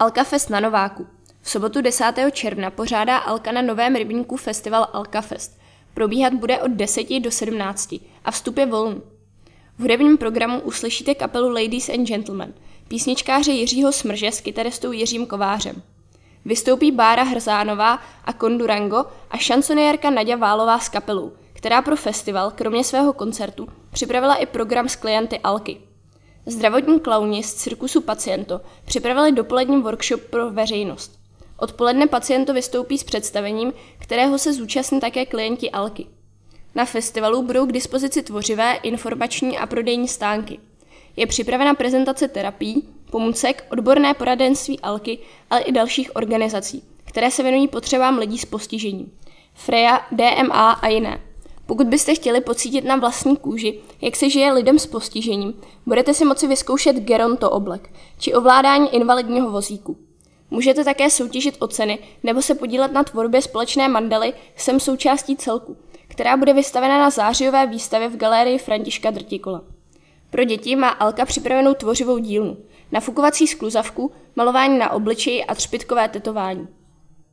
Alkafest na Nováku. V sobotu 10. června pořádá Alka na Novém rybníku festival Alkafest. Probíhat bude od 10 do 17 a vstup je volný. V hudebním programu uslyšíte kapelu Ladies and Gentlemen, písničkáře Jiřího Smrže s kytaristou Jiřím Kovářem. Vystoupí Bára Hrzánová a Kondurango a šansoniérka Nadia Válová s kapelou, která pro festival, kromě svého koncertu, připravila i program s klienty Alky. Zdravotní klauni z cirkusu Paciento připravili dopolední workshop pro veřejnost. Odpoledne Paciento vystoupí s představením, kterého se zúčastní také klienti Alky. Na festivalu budou k dispozici tvořivé, informační a prodejní stánky. Je připravena prezentace terapií, pomůcek, odborné poradenství Alky, ale i dalších organizací, které se věnují potřebám lidí s postižením. Freja, DMA a jiné. Pokud byste chtěli pocítit na vlastní kůži, jak se žije lidem s postižením, budete si moci vyzkoušet Geronto oblek, či ovládání invalidního vozíku. Můžete také soutěžit o ceny nebo se podílet na tvorbě společné mandely Jsem součástí celku, která bude vystavena na zářijové výstavě v galerii Františka Drtikola. Pro děti má Alka připravenou tvořivou dílnu, nafukovací skluzavku, malování na obličeji a třpitkové tetování.